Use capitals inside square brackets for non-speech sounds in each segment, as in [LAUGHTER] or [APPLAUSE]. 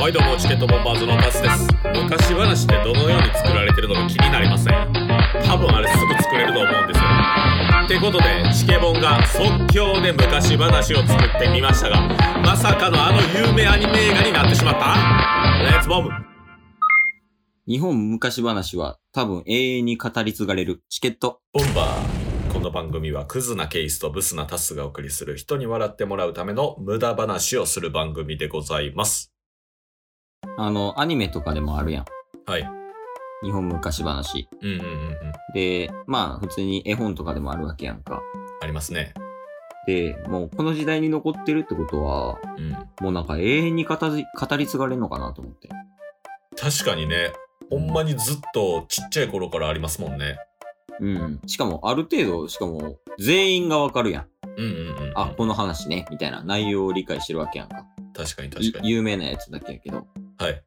はいどうもチケットボンバーズのタスです。昔話ってどのように作られてるのか気になりません。多分あれすぐ作れると思うんですよ。ってことでチケボンが即興で昔話を作ってみましたがまさかのあの有名アニメ映画になってしまった？レッツボム日本昔話は多分永遠に語り継がれるチケット。ボンバー。この番組はクズなケースとブスなタスがお送りする人に笑ってもらうための無駄話をする番組でございますあの、アニメとかでもあるやん。はい日本昔話。うんうんうんうんで、まあ普通に絵本とかでもあるわけやんか。ありますねで、もうこの時代に残ってるってことは、うんもうなんか永遠に語り語り継がれるのかなと思って。確かにねほんまにずっとちっちゃい頃からありますもんねうん。しかもある程度、しかも全員がわかるやん。うんうんうんうんあ、この話ね、みたいな内容を理解してるわけやんか。確かにい確かに有名なやつだけやけど。はいっ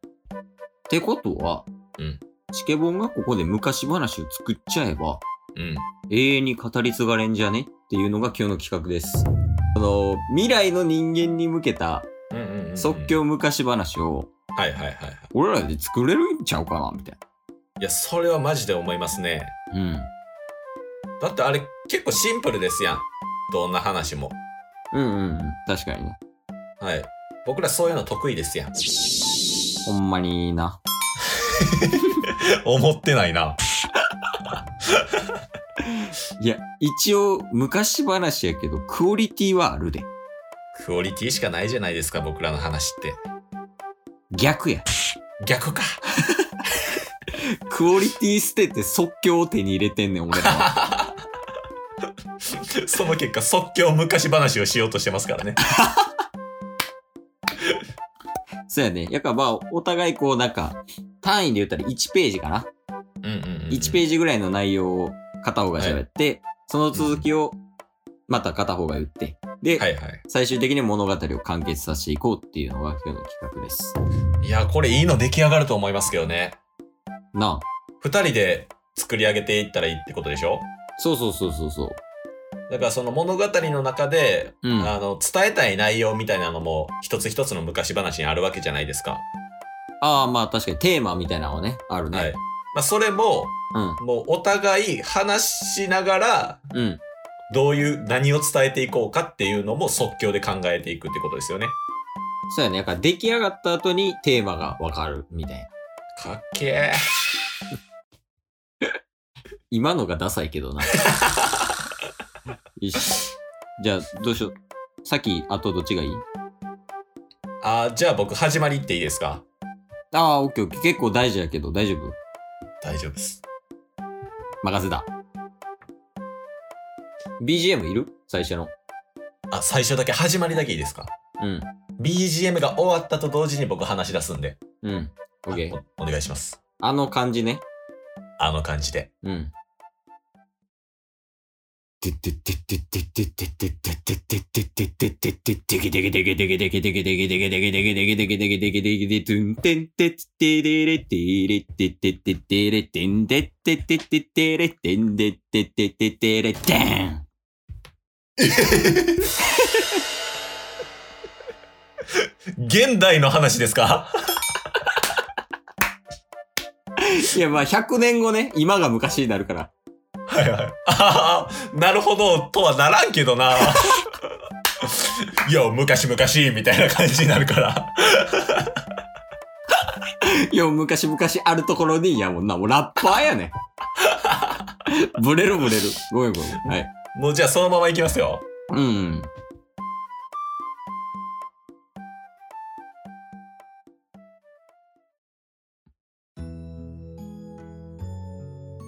てことは、うんチケボンがここで昔話を作っちゃえば、うん永遠に語り継がれんじゃねっていうのが今日の企画です。あの、未来の人間に向けたうんうんうんうん即興昔話を、はいはいはいはい俺らで作れるんちゃうかなみたいいやそれはマジで思いますねな。うん。だってあれ結構シンプルですやんどんな話もうんうんうん。確かにね。はい僕らそういうの得意ですやんほんまにな。[LAUGHS] 思ってないな [LAUGHS] いや、一応昔話やけど、クオリティはあるで。クオリティしかないじゃないですか僕らの話って逆や。逆か [LAUGHS] クオリティ捨てて即興を手に入れてんねん、俺らは。その結果即興昔話をしようとしてますからねそうやね。やからまあ、お互いこうなんか、単位で言ったら1ページかな？うんうんうん、うん、1ページぐらいの内容を片方が喋って、その続きをまた片方が言って、で、はいはい最終的に物語を完結させていこうっていうのが今日の企画です。いやこれいいの出来上がると思いますけどねなあ。二人で作り上げていったらいいってことでしょ？そうそうそうそうそう。だからその物語の中で、うん。あの伝えたい内容みたいなのも一つ一つの昔話にあるわけじゃないですか。ああ、まあ確かにテーマみたいなのはね、あるね。はい。まあそれも、うん。もうお互い話しながら、うん。どういう、何を伝えていこうかっていうのも即興で考えていくってことですよね。そうやね。やっぱ出来上がった後にテーマがわかるみたいな。かっけ [LAUGHS] 今のがダサいけどな。[LAUGHS] よし。じゃあ、どうしよう。さっき、あとどっちがいい？ー。あーじゃあ僕始まりっていいですか？ああ、オッケーオッケー。結構大事やけど、大丈夫？大丈夫です。任せた。BGM いる？最初の。あ、最初だけ始まりだけいいですか？うん。?BGM が終わったと同時に僕話し出すんで。うん。オッケー。あおお願いします。あの感じね。あの感じで。うん。てってってってってってってってってってってってってってってってってけてけてけてけてけてけてけてけてけてけてけてけてけてけてけてトゥンテンテッテレレテレってってってってれてんでってってってってれてんでってってってってれてん現代の話ですかいや、まあ100年後ね、今が昔になるから。はいはい。ああ、なるほど、とはならんけどな。いや、昔々、みたいな感じになるから。いや、昔々あるところに、いやもうな、もうラッパーやね。ブレるブレる。ごめんごめん。はい。もうじゃあそのままいきますよ。うん。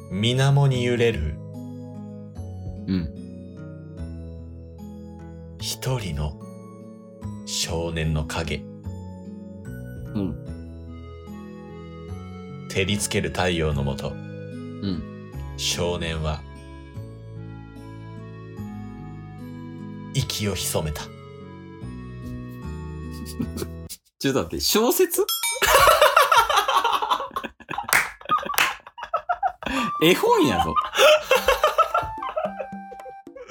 水面に揺れるうん。一人の少年の影。うん。照りつける太陽のもと、うん。少年は、息を潜めた。[LAUGHS] ちょっと待って、小説？[LAUGHS] 絵本やぞ。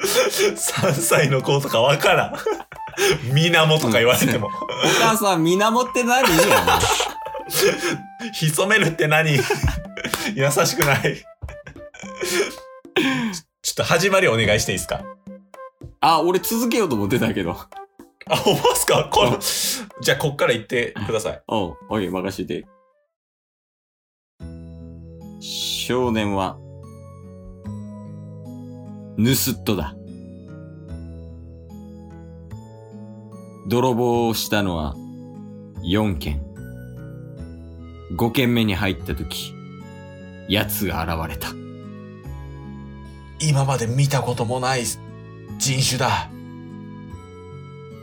[LAUGHS] 3歳の子とかわからん。[LAUGHS] 水面とか言われても。母さん、源って何やな。[LAUGHS] 潜めるって何？優しくない。ちょっと始まりお願いしていいですか？あ、俺続けようと思ってたけど。あ、ほんまっすか？この、じゃあこっから言ってください。おう、おい、任しといて。少年は、盗っ人だ。泥棒をしたのは4件。5件目に入った時、奴が現れた。今まで見たこともない人種だ。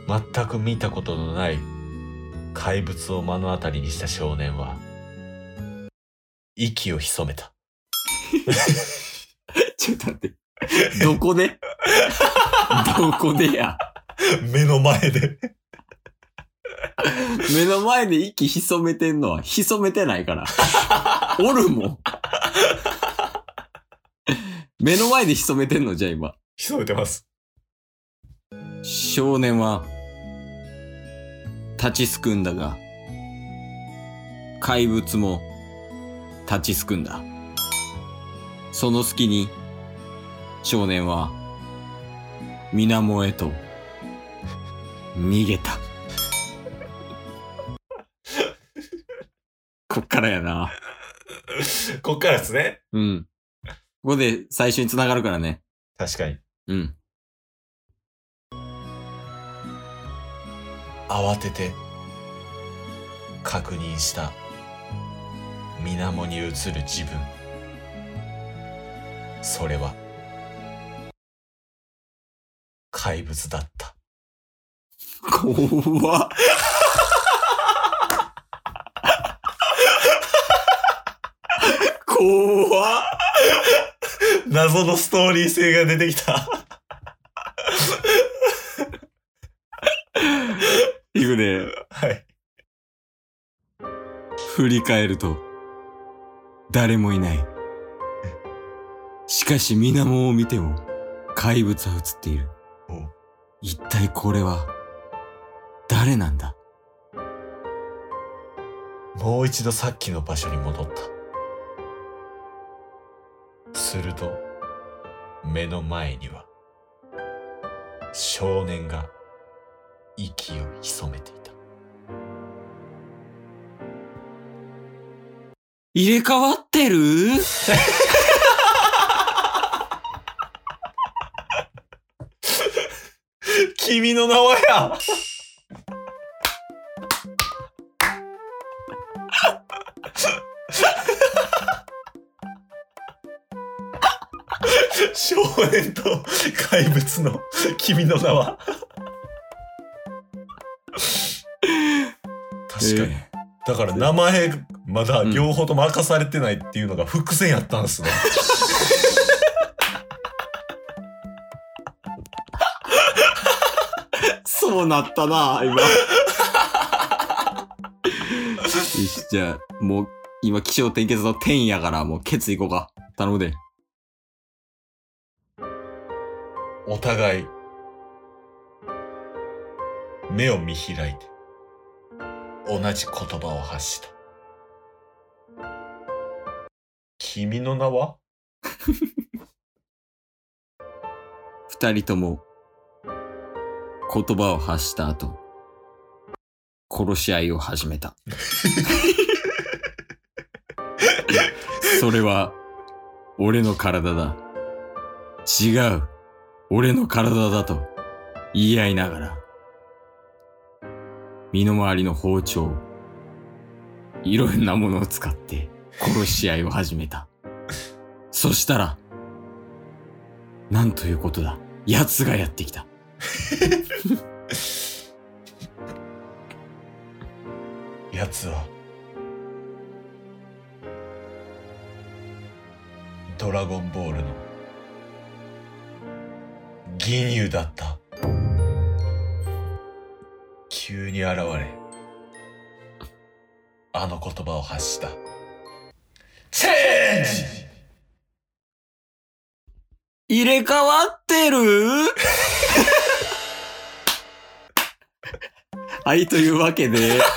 全く見たことのない怪物を目の当たりにした少年は、息を潜めた。[LAUGHS] ちょっと待って。[LAUGHS] どこで？どこでや？目の前で。目の前で息潜めてんのは？潜めてないから。おるもん。目の前で潜めてんの？じゃあ今。潜めてます。少年は、立ちすくんだが、怪物も立ちすくんだ。その隙に、少年は、水面へと、逃げた。[LAUGHS] こっからやな。こっからですね。うん。ここで最初に繋がるからね。確かに。うん。慌てて確認した水面に映る自分それは怪物だった怖っ。怖っ。謎のストーリー性が出てきたいくね。はい振り返ると、誰もいない。しかし水面を見ても、怪物は映っている。お一体これは、誰なんだ？もう一度さっきの場所に戻った。すると目の前には少年が息を潜めていた。入れ替わってる？[LAUGHS] 君の名はや。少年と怪物の君の名は。確かに、えだから名前まだ両方とも明かされてないっていうのが伏線やったんですね、そうなったな、今。[LAUGHS] よし、じゃあ、もう、今、気象転結の天やから、もう、ケツいこうか。頼むで。お互い目を見開いて同じ言葉を発した君の名は？[LAUGHS] 二人とも、言葉を発した後、殺し合いを始めた。それは、俺の体だ。違う、俺の体だと言い合いながら、身の回りの包丁、いろんなものを使って殺し合いを始めた。そしたら、なんということだ。奴がやってきた。奴はドラゴンボールの。銀融だった。急に現れ。あの言葉を発した。チェンジ！入れ替わってる？はい、というわけで。[LAUGHS]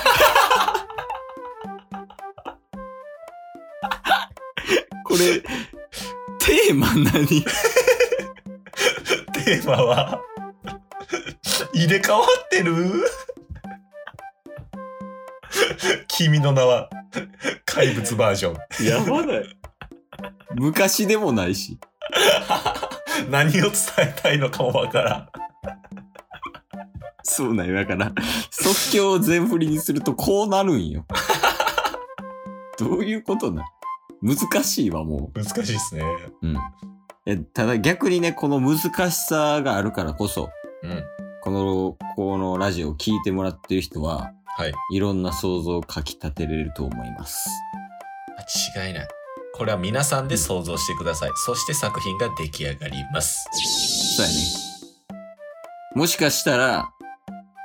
これ、テーマ何？テーマは、入れ替わってる？君の名は、怪物バージョン。やばない。昔でもないし。[LAUGHS] 何を伝えたいのかもわからん。そうなんよ。だから、即興を全振りにするとこうなるんよ。[LAUGHS] どういうことな難しいわ、も難しいですね。う。うん。えただ逆にね、この難しさがあるからこそ、うん。この、このラジオを聞いてもらってる人は、はい。いろんな想像をかき立てれると思います。間違いない。これは皆さんで想像してください。そして作品が出来上がります。そうやね。もしかしたら、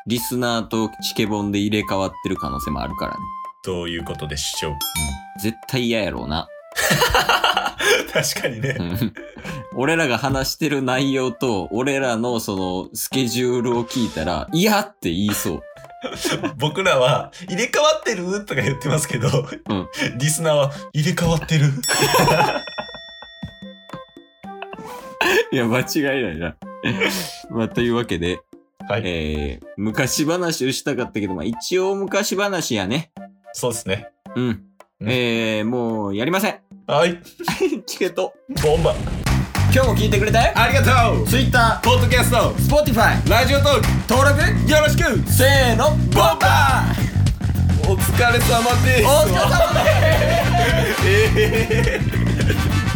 リスナーとチケボンで入れ替わってる可能性もあるからね。どういうことでしょう？絶対嫌やろうな。[LAUGHS] 確かにね。うん俺らが話してる内容と、俺らのそのスケジュールを聞いたら、嫌って言いそう。[LAUGHS] 僕らは、入れ替わってる？とか言ってますけど、うんリスナーは、入れ替わってる？[LAUGHS] いや、間違いないな。[LAUGHS] まあ、というわけで、はい。えー、昔話をしたかったけど、まあ、一応昔話やね。そうですね。うん。うん。えー、もう、やりません。はい。チケット。ボンバ今日も聞いてくれてありがとう。Twitter、ポッドキャスト。Spotify、ラジオトーク。登録、よろしく。せーの、ボンバー。お疲れ様です。お疲れ様です。え [LAUGHS] ー